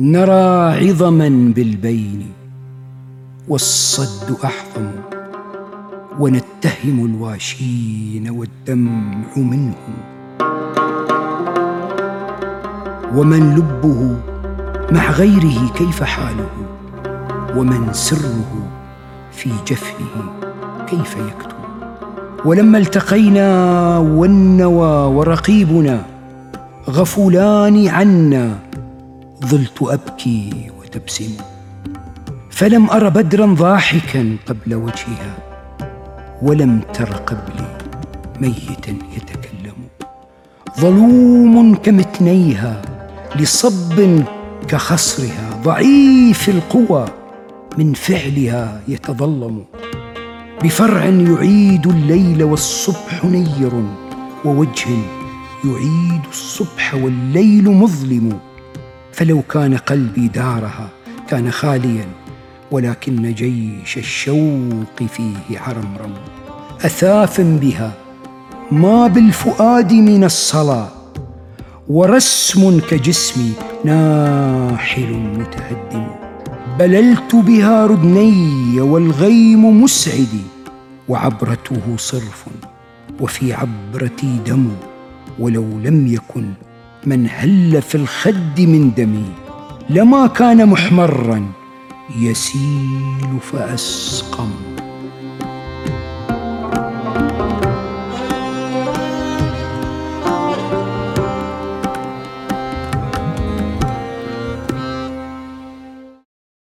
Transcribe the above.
نرى عظما بالبين والصد أحظم ونتهم الواشين والدمع منهم ومن لبه مع غيره كيف حاله ومن سره في جفنه كيف يكتم ولما التقينا والنوى ورقيبنا غفلان عنا ظلت أبكي وتبسم فلم أر بدرا ضاحكا قبل وجهها ولم تر قبلي ميتا يتكلم. ظلوم كمتنيها لصب كخصرها ضعيف القوى من فعلها يتظلم. بفرع يعيد الليل والصبح نير ووجه يعيد الصبح والليل مظلم. فلو كان قلبي دارها كان خاليا ولكن جيش الشوق فيه عرمرم اثاف بها ما بالفؤاد من الصلاة ورسم كجسمي ناحل متهدم. بللت بها ردني والغيم مسعدي وعبرته صرف وفي عبرتي دم ولو لم يكن من هل في الخد من دمي لما كان محمرا يسيل فأسقم.